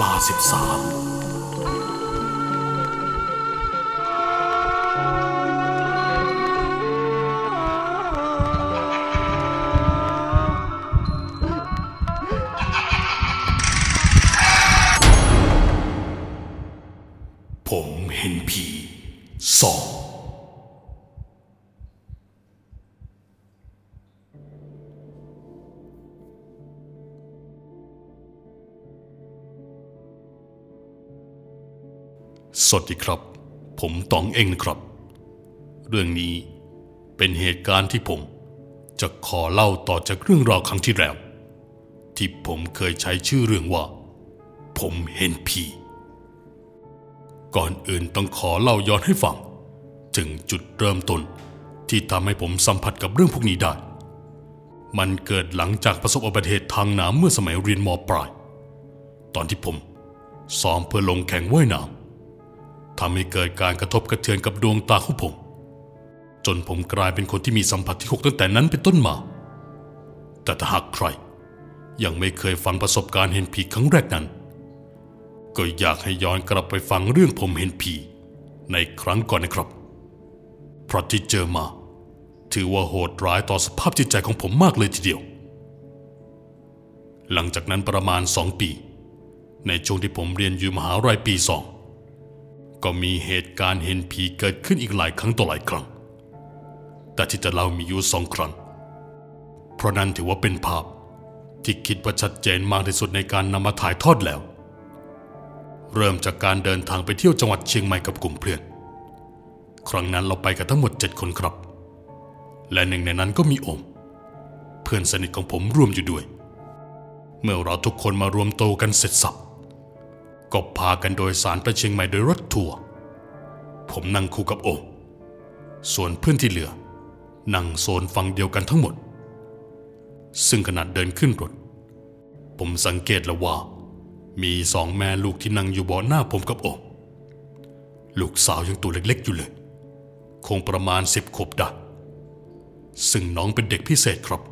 ลาสิบสาม สวัสดีครับ ผมตองเองนะครับ เรื่องนี้เป็นเหตุการณ์ที่ผม จะขอเล่าต่อจากเรื่องราวครั้งที่แล้ว ที่ผมเคยใช้ชื่อเรื่องว่า ผมเห็นผีก่อนอื่นต้องขอเล่าย้อนให้ฟัง ถึงจุดเริ่มต้นที่ทำให้ผมสัมผัสกับเรื่องพวกนี้ได้ มันเกิดหลังจากประสบอุบัติเหตุทางน้ำเมื่อสมัยเรียนมปลาย ตอนที่ผมซ้อมเพื่อลงแข่งว่ายน้ำ ทำให้เกิดการกระทบกระเทือนกับดวงตาของผม จนผมกลายเป็นคนที่มีสัมผัสที่หกตั้งแต่นั้นเป็นต้นมา แต่ถ้าหากใคร ยังไม่เคยฟังประสบการณ์เห็นผีครั้งแรกนั้น ก็อยากให้ย้อนกลับไปฟังเรื่องผมเห็นผีในครั้งก่อนนะครับ เพราะที่เจอมา ถือว่าโหดร้ายต่อสภาพจิตใจของผมมากเลยทีเดียว หลังจากนั้นประมาณสองปี ในช่วงที่ผมเรียนอยู่มหาวิทยาลัยปีสอง ก็มีเหตุการณ์เห็นผีเกิดขึ้นอีกหลายครั้งต่อหลายครั้ง แต่ที่จะเล่ามีอยู่สองครั้ง เพราะนั้นถือว่าเป็นภาพที่คิดว่าชัดเจนมากที่สุดในการนำมาถ่ายทอดแล้ว เริ่มจากการเดินทางไปเที่ยวจังหวัดเชียงใหม่กับกลุ่มเพื่อน ครั้งนั้นเราไปกันทั้งหมดเจ็ดคนครับ และหนึ่งในนั้นก็มีโอม เพื่อนสนิทของผมร่วมอยู่ด้วย เมื่อเราทุกคนมารวมโตกันเสร็จสับ ก็พากันโดยสารไปเชียงใหม่โดยรถทัวร์ผมนั่งคู่กับโอมส่วนเพื่อนที่เหลือ นั่งโซนฝั่งเดียวกันทั้งหมด ซึ่งขณะเดินขึ้นรถ ผมสังเกตแล้วว่า มีสองแม่ลูกที่นั่งอยู่เบาะหน้าผมกับโอมลูกสาวยังตัวเล็กๆอยู่เลย คงประมาณสิบขวบได้ซึ่งน้องเป็นเด็กพิเศษครับ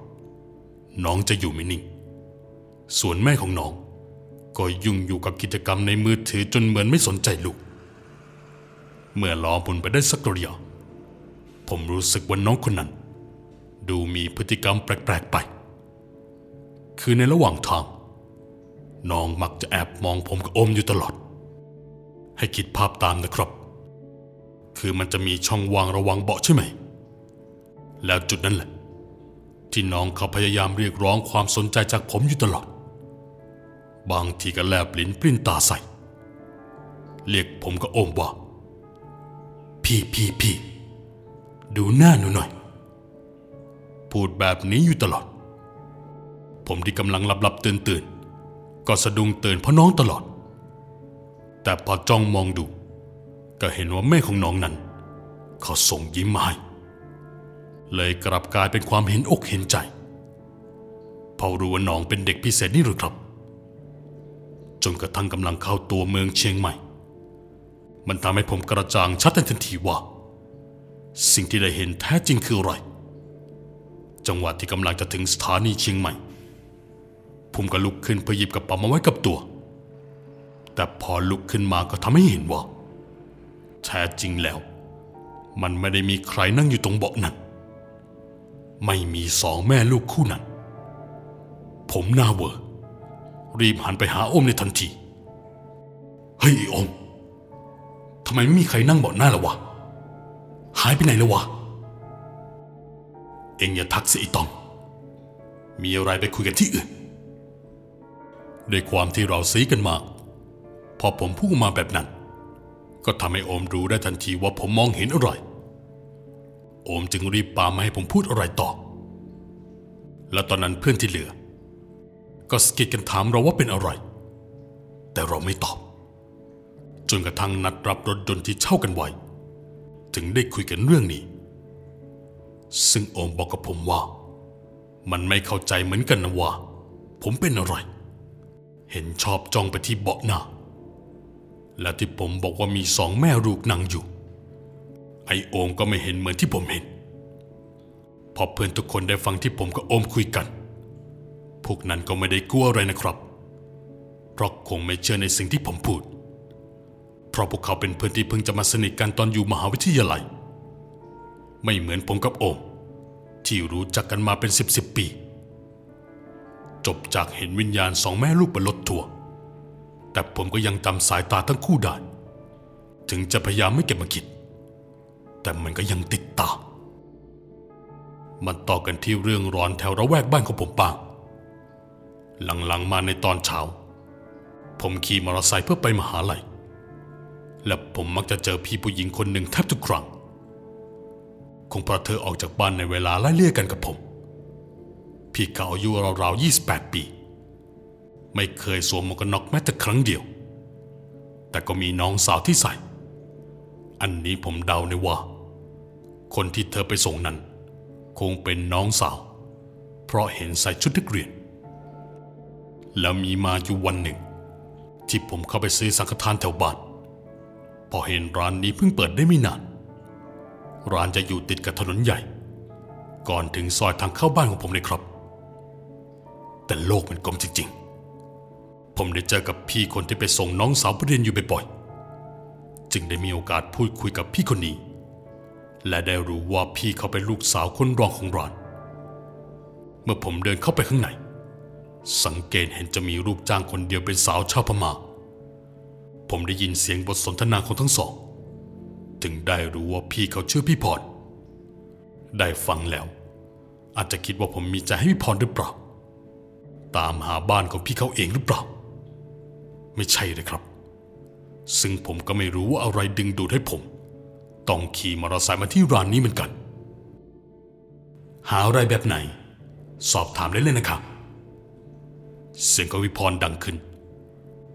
น้องจะอยู่ไม่นิ่ง ส่วนแม่ของน้อง ก็ยุ่งอยู่กับกิจกรรมในมือถือจนเหมือนไม่สนใจลูก เมื่อล้อบุนไปได้สักระยะผมรู้สึกว่าน้องคนนั้น ดูมีพฤติกรรมแปลกๆไป คือในระหว่างทาง น้องมักจะแอบมองผมกับอมอยู่ตลอด ให้คิดภาพตามนะครับ คือมันจะมีช่องว่างระว่างเบาะใช่ไหม แล้วจุดนั้นแหละ ที่น้องเขาพยายามเรียกร้องความสนใจจากผมอยู่ตลอด บางทีก็แลบลิ้นปลิ้นตาใส่ เรียกผมกับโอมว่า พี่พี่พี่ดูหน้าหนูหน่อย พูดแบบนี้อยู่ตลอด ผมที่กำลังหลับหลับตื่นตื่นๆก็สะดุ้งตื่นเพราะน้องตลอด แต่พอจ้องมองดู ก็เห็นว่าแม่ของน้องนั้นเขาส่งยิ้มมาให้เลยกลับกลายเป็นความเห็นอกเห็นใจพราะรู้ว่าน้องเป็นเด็กพิเศษนี่หรือครับ จนกระทั่งกำลังเข้าตัวเมืองเชียงใหม่ มันทำให้ผมกระจ่างชัดทันทีว่า สิ่งที่ได้เห็นแท้จริงคืออะไร จังหวะที่กำลังจะถึงสถานีเชียงใหม่ ผมก็ลุกขึ้นเพื่อหยิบกระเป๋ามาไว้กับตัว แต่พอลุกขึ้นมาก็ทำให้เห็นว่า แท้จริงแล้ว มันไม่ได้มีใครนั่งอยู่ตรงเบาะนั้น ไม่มีสองแม่ลูกคู่นั้น ผมหน้าเวอร์ รีบหันไปหาอมในทันที เฮ้ยอ้มทำไมไม่มีใครนั่งเบาะหน้าล่ะวะ หายไปไหนแล้ววะ เอ็งอย่าทักสิไอตอง มีอะไรไปคุยกันที่อื่นด้วยความที่เราซีกันมาก พอผมพูดมาแบบนั้น ก็ทำให้โอมรู้ได้ทันทีว่าผมมองเห็นอะไร โอมจึงรีบปามาให้ผมพูดอะไรต่อ และตอนนั้นเพื่อนที่เหลือ ก็สกิดกันถามเราว่าเป็นอะไร แต่เราไม่ตอบ จนกระทั่งนัดรับรถยนต์ที่เช่ากันไว้ ถึงได้คุยกันเรื่องนี้ ซึ่งโอมบอกกับผมว่า มันไม่เข้าใจเหมือนกันนะว่า ผมเป็นอะไร เห็นชอบจ้องไปที่เบาะหน้า และที่ผมบอกว่ามีสองแม่ลูกนั่งอยู่ ไอโอมก็ไม่เห็นเหมือนที่ผมเห็นพอเพื่อนทุกคนได้ฟังที่ผมกับโอมคุยกัน พวกนั้นก็ไม่ได้กลัวอะไรนะครับเพราะคงไม่เชื่อในสิ่งที่ผมพูด เพราะพวกเขาเป็นเพื่อนที่เพิ่งจะมาสนิทกันตอนอยู่มหาวิทยาลัย ไม่เหมือนผมกับโอม ที่รู้จักกันมาเป็นสิบสิบปี จบจากเห็นวิญญาณสองแม่ลูกบนรถทัวร์แต่ผมก็ยังจำสายตาทั้งคู่ได้ ถึงจะพยายามไม่เก็บมาคิด แต่มันก็ยังติดตา มันต่อกันที่เรื่องร้อนแถวระแวกบ้านของผมบ้าง หลังๆมาในตอนเช้า ผมขี่มอเตอร์ไซค์เพื่อไปมหาลัย และผมมักจะเจอพี่ผู้หญิงคนหนึ่งแทบทุกครั้ง คงเพราะเธอออกจากบ้านในเวลาไล่เลี่ยกันกับผม พี่เขาอายุราวๆ 28 ปี ไม่เคยสวมหมวกกันน็อกแม้แต่ครั้งเดียว แต่ก็มีน้องสาวที่ใส่ อันนี้ผมเดาในว่า คนที่เธอไปส่งนั้น คงเป็นน้องสาว เพราะเห็นใส่ชุดนักเรียน แล้วมีมาอยู่วันหนึ่ง ที่ผมเข้าไปซื้อสังฆทานแถวบ้านพอเห็นร้านนี้เพิ่งเปิดได้ไม่นาน ร้านจะอยู่ติดกับถนนใหญ่ ก่อนถึงซอยทางเข้าบ้านของผมเลยครับ แต่โลกมันกลมจริง ๆ ผมได้เจอกับพี่คนที่ไปส่งน้องสาวไปเรียนอยู่บ่อยๆจึงได้มีโอกาสพูดคุยกับพี่คนนี้ และได้รู้ว่าพี่เขาเป็นลูกสาวคนรองของร้าน เมื่อผมเดินเข้าไปข้างใน สังเกตเห็นจะมีรูปจ้างคนเดียวเป็นสาวชาวพม่า ผมได้ยินเสียงบทสนทนาของทั้งสอง ถึงได้รู้ว่าพี่เขาชื่อพี่พร ได้ฟังแล้ว อาจจะคิดว่าผมมีใจให้พี่พรหรือเปล่า ตามหาบ้านของพี่เขาเองหรือเปล่า ไม่ใช่เลยครับ ซึ่งผมก็ไม่รู้ว่าอะไรดึงดูดให้ผม ต้องขี่มอเตอร์ไซค์มาที่ร้านนี้เหมือนกัน หาอะไรแบบไหน สอบถามได้เลยนะครับ เสียงของวิพรดังขึ้น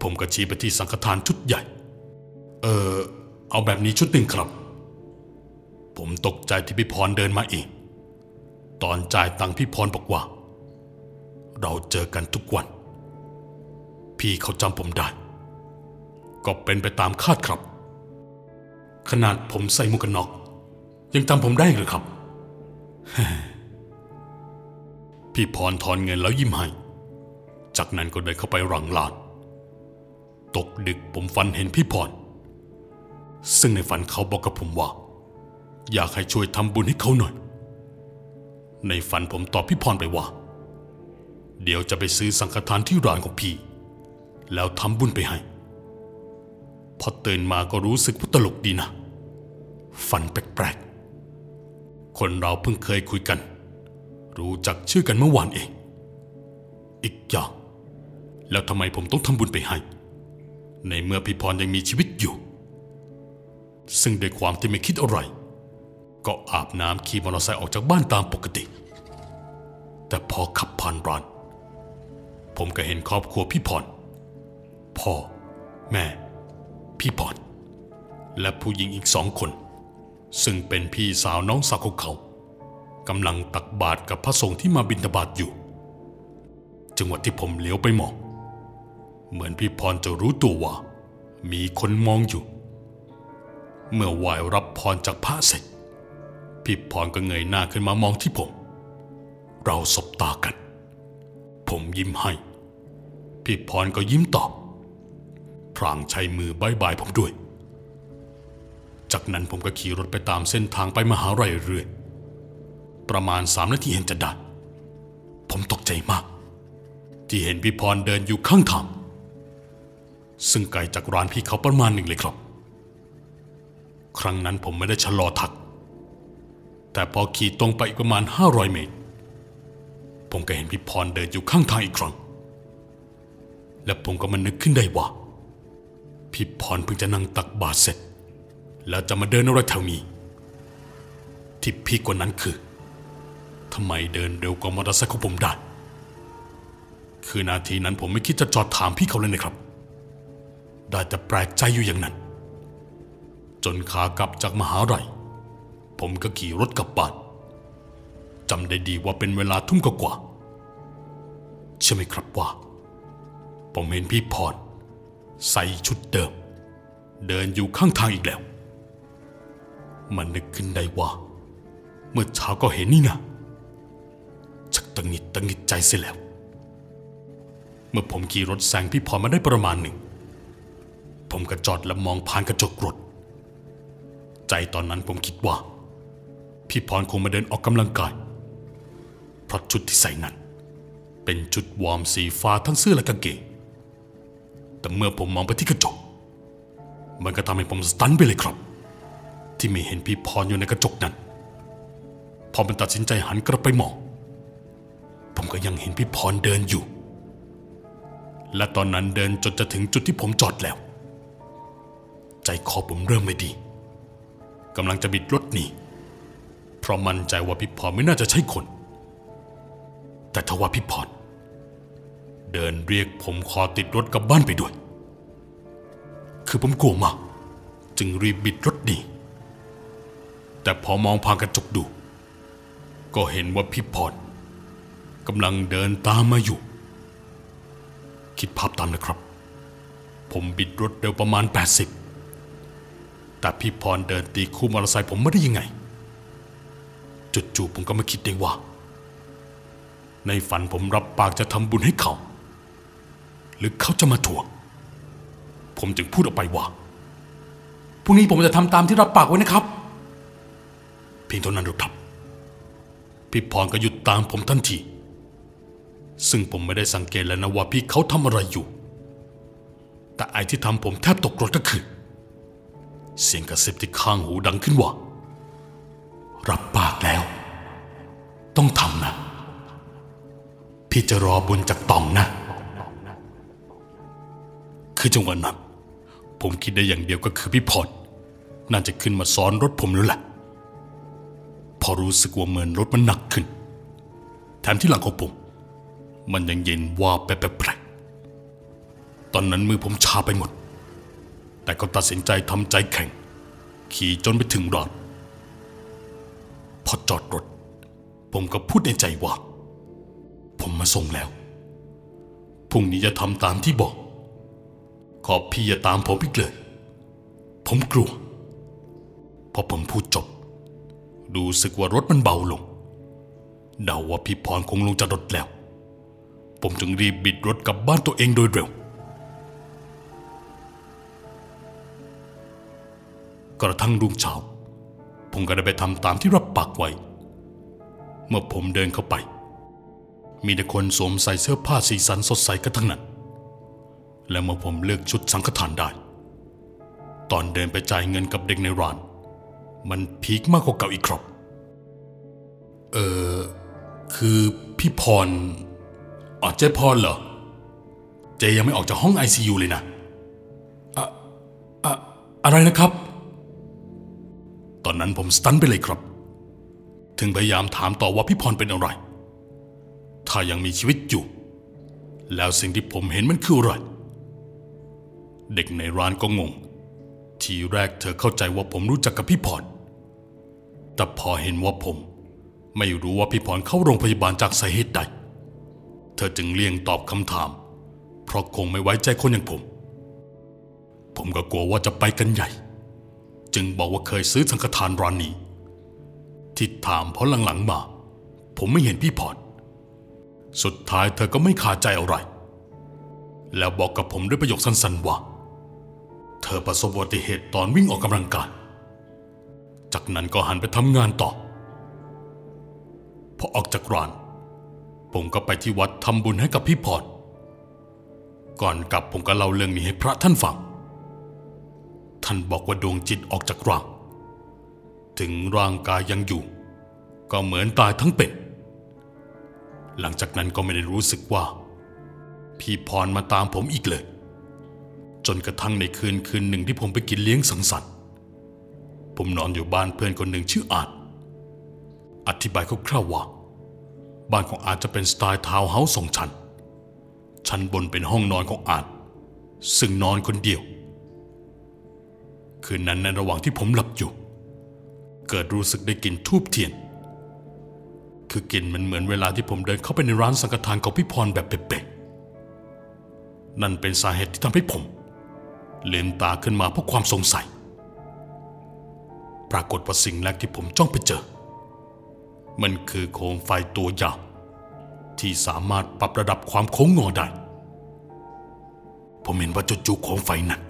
ผมก็ชี้ไปที่สังฆทานชุดใหญ่ เออเอาแบบนี้ชุดหนึ่งครับ ผมตกใจที่พี่พรเดินมาเองตอนจ่ายตังค์พี่พรบอกว่า เราเจอกันทุกวัน พี่เขาจำผมได้ ก็เป็นไปตามคาดครับ ขนาดผมใส่หมวกกันน็อก ยังจำผมได้อีกเลยครับ พี่พรทอนเงินแล้วยิ้มให้ จากนั้นก็เดินเข้าไปหลังลาน ตกดึกผมฝันเห็นพี่พร ซึ่งในฝันเขาบอกกับผมว่า อยากให้ช่วยทำบุญให้เขาหน่อย ในฝันผมตอบพี่พรไปว่า เดี๋ยวจะไปซื้อสังฆทานที่ร้านของพี่ แล้วทำบุญไปให้ พอตื่นมาก็รู้สึกว่าตลกดีนะ ฝันแปลกๆ คนเราเพิ่งเคยคุยกัน รู้จักชื่อกันเมื่อวานเองอีกอย่าง แล้วทำไมผมต้องทำบุญไปให้ ในเมื่อพี่พรยังมีชีวิตอยู่ ซึ่งด้วยความที่ไม่คิดอะไร ก็อาบน้ำขี่มอเตอร์ไซค์ออกจากบ้านตามปกติ แต่พอขับผ่านร้าน ผมก็เห็นครอบครัวพี่พร พ่อ แม่ พี่พร และผู้หญิงอีกสองคน ซึ่งเป็นพี่สาวน้องสาวของเขากำลังตักบาตรกับพระสงฆ์ที่มาบิณฑบาตอยู่ จังหวะที่ผมเลี้ยวไปมอง เหมือนพี่พรจะรู้ตัวว่า มีคนมองอยู่ เมื่อไหวรับพรจากพระเสร็จ พี่พรก็เงยหน้าขึ้นมามองที่ผม เราสบตากัน ผมยิ้มให้ พี่พรก็ยิ้มตอบ พรางใช้มือบายบายผมด้วย จากนั้นผมก็ขี่รถไปตามเส้นทางไปมหาลัยเรื่อยประมาณสามนาทีเห็นจะได้ผมตกใจมาก ที่เห็นพี่พรเดินอยู่ข้างทาง ซึ่งไกลจากร้านพี่เขาประมาณหนึ่งเลยครับ ครั้งนั้นผมไม่ได้ชะลอทัก แต่พอขี่ตรงไปอีกประมาณ 500 เมตร ผมก็เห็นพี่พรเดินอยู่ข้างทางอีกครั้ง และผมก็มันนึกขึ้นได้ว่า พี่พรเพิ่งจะนั่งตักบาตรเสร็จ แล้วจะมาเดินอะไรแถวนี้ ที่พีกกว่านั้นคือทำไมเดินเร็วกว่ามอเตอร์ไซค์ของผมได้ คือนาทีนั้นผมไม่คิดจะจอดถามพี่เขาเลยนะครับ ได้แต่แปลกใจอยู่อย่างนั้น จนขากลับจากมหาลัยผมก็ขี่รถกลับบ้านจำได้ดีว่าเป็นเวลาทุ่มกว่าๆเชื่อไหมครับว่า ผมเห็นพี่พร ใส่ชุดเดิม เดินอยู่ข้างทางอีกแล้ว มันนึกขึ้นได้ว่า เมื่อเช้าก็เห็นนี่นะชักตังหิดตังหิดใจเสียแล้ว เมื่อผมขี่รถแซงพี่พรมาได้ประมาณหนึ่ง ผมก็จอดและมองผ่านกระจกรถ ใจตอนนั้นผมคิดว่า พี่พรคงมาเดินออกกำลังกาย เพราะชุดที่ใส่นั้น เป็นชุดวอร์มสีฟ้าทั้งเสื้อและกางเกง แต่เมื่อผมมองไปที่กระจก มันก็ทำให้ผมสตันไปเลยครับ ที่ไม่เห็นพี่พรอยู่ในกระจกนั้น พอผมตัดสินใจหันกลับไปมอง ผมก็ยังเห็นพี่พรเดินอยู่และตอนนั้นเดินจนจะถึงจุดที่ผมจอดแล้ว ใจคอผมเริ่มไม่ดีกำลังจะบิดรถหนีเพราะมั่นใจว่าพี่พรไม่น่าจะใช่คน แต่ทว่าพี่พรเดินเรียกผมขอติดรถกลับบ้านไปด้วย คือผมกลัวมากจึงรีบบิดรถหนีแต่พอมองผ่านกระจกดู ก็เห็นว่าพี่พรกำลังเดินตามมาอยู่ คิดภาพตามนะครับ ผมบิดรถเร็วประมาณ 80 แต่พี่พรเดินตีคู่มอเตอร์ไซค์ผมไม่ได้ยังไงจุดๆผมก็มาคิดได้ว่า ในฝันผมรับปากจะทำบุญให้เขา หรือเขาจะมาทวงผมจึงพูดออกไปว่าพรุ่งนี้ผมจะทำตามที่รับปากไว้นะครับ เพียงเท่านั้นหรอกครับพี่พรก็หยุดตามผมทันที ซึ่งผมไม่ได้สังเกตแล้วนะว่าพี่เขาทำอะไรอยู่ แต่ไอ้ที่ทำผมแทบตกรถก็คือ เสียงกระซิบที่ข้างหูดังขึ้นว่า รับปากแล้ว ต้องทำนะ พี่จะรอบุญจากตองนะ คือจังหวะนั้นผมคิดได้อย่างเดียวก็คือพี่พรน่าจะขึ้นมาซ้อนรถผมแล้วแหละพอรู้สึกว่าเหมือนรถมันหนักขึ้น แถมที่หลังของผม มันยังเย็นว่าแปลกๆตอนนั้นมือผมชาไปหมด แต่ก็ตัดสินใจทำใจแข็ง ขี่จนไปถึงรานพอจอดรถ ผมก็พูดในใจว่า ผมมาส่งแล้ว พรุ่งนี้จะทำตามที่บอก ขอพี่อย่าตามผมอีกเลย ผมกลัว พอผมพูดจบ ดูสึกว่ารถมันเบาลง เดาว่าพี่พรคงลงจากรถแล้ว ผมจึงรีบบิดรถกลับบ้านตัวเองโดยเร็ว กระทั่งรุ่งเช้า ผมก็ได้ไปทำตามที่รับปากไว้ เมื่อผมเดินเข้าไป มีแต่คนสวมใส่เสื้อผ้าสีสันสดใสกันทั้งนั้น และเมื่อผมเลือกชุดสังฆทานได้ ตอนเดินไปจ่ายเงินกับเด็กในร้าน มันพีคมากกว่าเก่าอีกครับ เออคือพี่พรอ๋อเจ๊พรเหรอ เจยังไม่ออกจากห้องไอซียูเลยนะอะอะอะไรนะครับ อนนั้นผมสตันไปเลยครับ ถึงพยายามถามต่อว่าพี่พรเป็นอะไร ถ้ายังมีชีวิตอยู่ แล้วสิ่งที่ผมเห็นมันคืออะไร เด็กในร้านก็งง ทีแรกเธอเข้าใจว่าผมรู้จักกับพี่พร แต่พอเห็นว่าผม ไม่รู้ว่าพี่พรเข้าโรงพยาบาลจากสาเหตุใด เธอจึงเลี่ยงตอบคำถาม เพราะคงไม่ไว้ใจคนอย่างผม ผมก็กลัวว่าจะไปกันใหญ่ จึงบอกว่าเคยซื้อสังฆทานร้านนี้ ที่ถามเพราะหลังๆมา ผมไม่เห็นพี่พรสุดท้ายเธอก็ไม่ขาดใจอะไร แล้วบอกกับผมด้วยประโยคสั้นๆว่า เธอประสบอุบัติเหตุตอนวิ่งออกกำลังกาย จากนั้นก็หันไปทำงานต่อ พอออกจากร้าน ผมก็ไปที่วัดทำบุญให้กับพี่พรก่อนกลับผมก็เล่าเรื่องนี้ให้พระท่านฟัง ท่านบอกว่าดวงจิตออกจากร่าง ถึงร่างกายยังอยู่ ก็เหมือนตายทั้งเป็น หลังจากนั้นก็ไม่ได้รู้สึกว่า พี่พรมาตามผมอีกเลย จนกระทั่งในคืนคืนหนึ่งที่ผมไปกินเลี้ยงสังสรรค์ผมนอนอยู่บ้านเพื่อนคนหนึ่งชื่ออาจ อธิบายคร่าวๆว่า บ้านของอาจจะเป็นสไตล์ทาวน์เฮาส์สองชั้น ชั้นบนเป็นห้องนอนของอาจ ซึ่งนอนคนเดียว คืนนั้นในระหว่างที่ผมหลับอยู่ เกิดรู้สึกได้กลิ่นธูปเทียน คือกลิ่นมันเหมือนเวลาที่ผมเดินเข้าไปในร้านสังฆทานของพี่พรแบบเป๊ะๆนั่นเป็นสาเหตุที่ทำให้ผมลืมตาขึ้นมาเพราะความสงสัย ปรากฏว่าสิ่งแรกที่ผมจ้องไปเจอ มันคือโคมไฟตัวยาวที่สามารถปรับระดับความโค้งงอได้ ผมเห็นว่าจู่ๆโคมไฟนั้น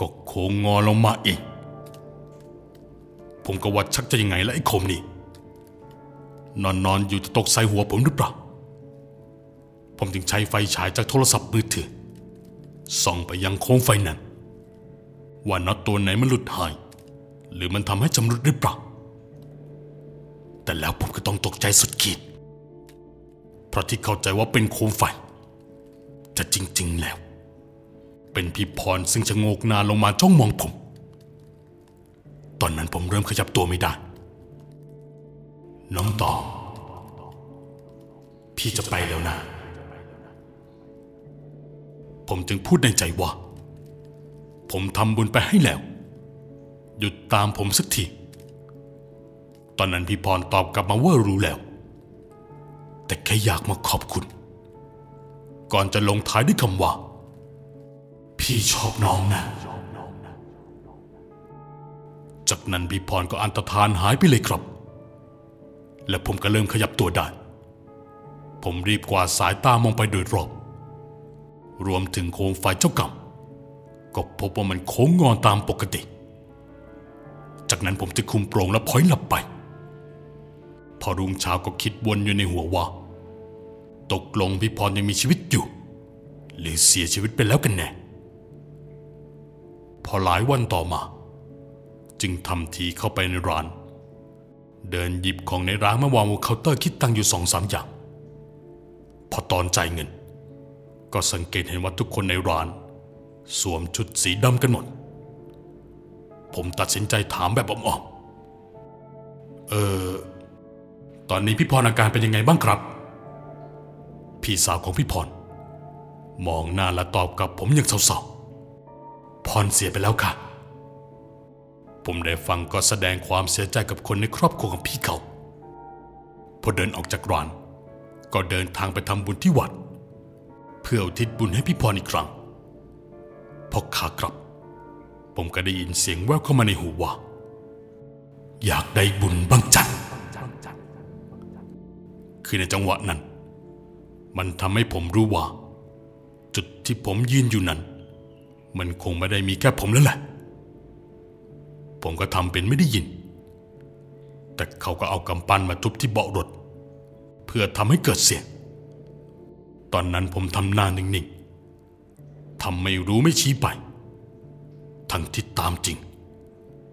ก็โค้งงอลงมาเองผมก็ว่าชักจะยังไงละไอ้โคมนี่นอนนอนอยู่จะตกใส่หัวผมหรือเปล่า ผมจึงใช้ไฟฉายจากโทรศัพท์มือถือส่องไปยังโคมไฟนั้น ว่าน็อตตัวไหนมันหลุดหาย หรือมันทำให้ชำรุดหรือเปล่า แต่แล้วผมก็ต้องตกใจสุดขีด เพราะที่เข้าใจว่าเป็นโคมไฟ แต่จริง ๆ แล้ว เป็นพี่พรซึ่งชะโงกหน้าลงมาจ้องมองผม ตอนนั้นผมเริ่มขยับตัวไม่ได้ น้องต่อ พี่จะไปแล้วนะ ผมจึงพูดในใจว่า ผมทำบุญไปให้แล้ว หยุดตามผมสักที ตอนนั้นพี่พรตอบกลับมาว่ารู้แล้ว แต่แค่อยากมาขอบคุณ ก่อนจะลงท้ายด้วยคำว่า พี่ชอบน้องนะ จากนั้นพี่พรก็อันตรธานหายไปเลยครับ และผมก็เริ่มขยับตัวได้ ผมรีบกวาดสายตามองไปโดยรอบ รวมถึงโคมไฟเจ้ากรรมก็พบว่ามันโค้งงอนตามปกติ จากนั้นผมจะคุมโปรงและพลอยหลับไป พอรุ่งเช้าก็คิดวนอยู่ในหัวว่า ตกลงพี่พรยังมีชีวิตอยู่ หรือเสียชีวิตไปแล้วกันแน่ พอหลายวันต่อมา จึงทำทีเข้าไปในร้าน เดินหยิบของในร้านมาวางบนเคาน์เตอร์คิดตังค์อยู่สองสามอย่าง พอตอนจ่ายเงิน ก็สังเกตเห็นว่าทุกคนในร้าน สวมชุดสีดำกันหมด ผมตัดสินใจถามแบบอ่อมๆเออตอนนี้พี่พรอาการเป็นยังไงบ้างครับ พี่สาวของพี่พรมองหน้าและตอบกับผมอย่างเศร้าๆ พรเสียไปแล้วค่ะ ผมได้ฟังก็แสดงความเสียใจกับคนในครอบครัวของพี่เขา พอเดินออกจากร้าน ก็เดินทางไปทำบุญที่วัด เพื่ออุทิศบุญให้พี่พรอีกครั้ง พอขากลับ ผมก็ได้ยินเสียงแววเข้ามาในหูว่า อยากได้บุญบ้างจังคือในจังหวะนั้น มันทำให้ผมรู้ว่า จุดที่ผมยืนอยู่นั้น มันคงไม่ได้มีแค่ผมแล้วแหละ ผมก็ทำเป็นไม่ได้ยิน แต่เขาก็เอากำปั้นมาทุบที่เบาะรถ เพื่อทำให้เกิดเสียง ตอนนั้นผมทำหน้านิ่งๆทำไม่รู้ไม่ชี้ไป ทั้งที่ตามจริง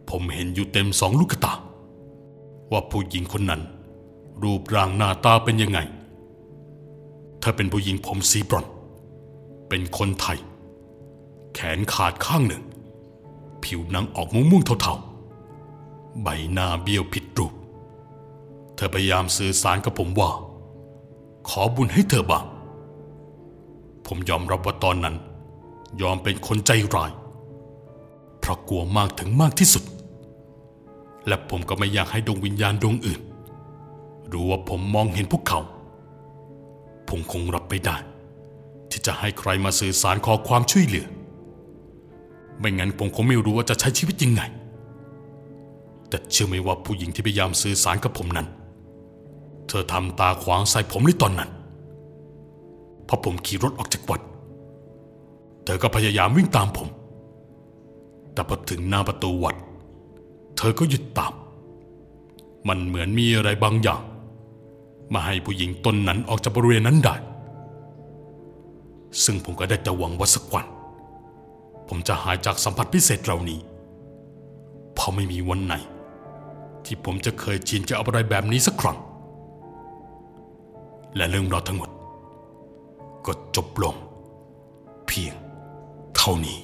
ผมเห็นอยู่เต็มสองลูกตา ว่าผู้หญิงคนนั้น รูปร่างหน้าตาเป็นยังไงเธอเป็นผู้หญิงผมสีบรอน เป็นคนไทย แขนขาดข้างหนึ่ง ผิวหนังออกม่วงๆเทาๆ ใบหน้าเบี้ยวผิดรูป เธอพยายามสื่อสารกับผมว่า ขอบุญให้เธอบ้าง ผมยอมรับว่าตอนนั้น ยอมเป็นคนใจร้ายเพราะกลัวมากถึงมากที่สุด และผมก็ไม่อยากให้ดวงวิญญาณดวงอื่น รู้ว่าผมมองเห็นพวกเขา ผมคงรับไม่ได้ ที่จะให้ใครมาสื่อสารขอความช่วยเหลือ ไม่งั้นผมคงไม่รู้ว่าจะใช้ชีวิตยังไง แต่เชื่อไหมว่าผู้หญิงที่พยายามสื่อสารกับผมนั้น เธอทำตาขวางใส่ผมในตอนนั้น พอผมขี่รถออกจากวัด เธอก็พยายามวิ่งตามผม แต่พอถึงหน้าประตูวัด เธอก็หยุดตาม มันเหมือนมีอะไรบางอย่าง มาให้ผู้หญิงตนนั้นออกจากบริเวณนั้นได้ ซึ่งผมก็ได้แต่หวังว่าสักวัน ผมจะหายจากสัมผัสพิเศษเหล่านี้ เพราะไม่มีวันไหน ที่ผมจะเคยชินจะเอาอะไรแบบนี้สักครั้ง และเรื่องราวทั้งหมด ก็จบลง เพียงเท่านี้